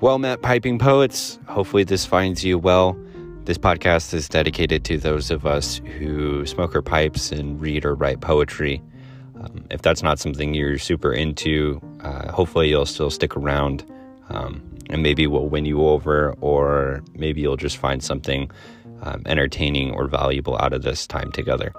Well met, piping poets. Hopefully, this finds you well. This podcast is dedicated to those of us who smoke our pipes and read or write poetry. Um, if that's not something you're super into, uh, hopefully, you'll still stick around um, and maybe we'll win you over, or maybe you'll just find something um, entertaining or valuable out of this time together.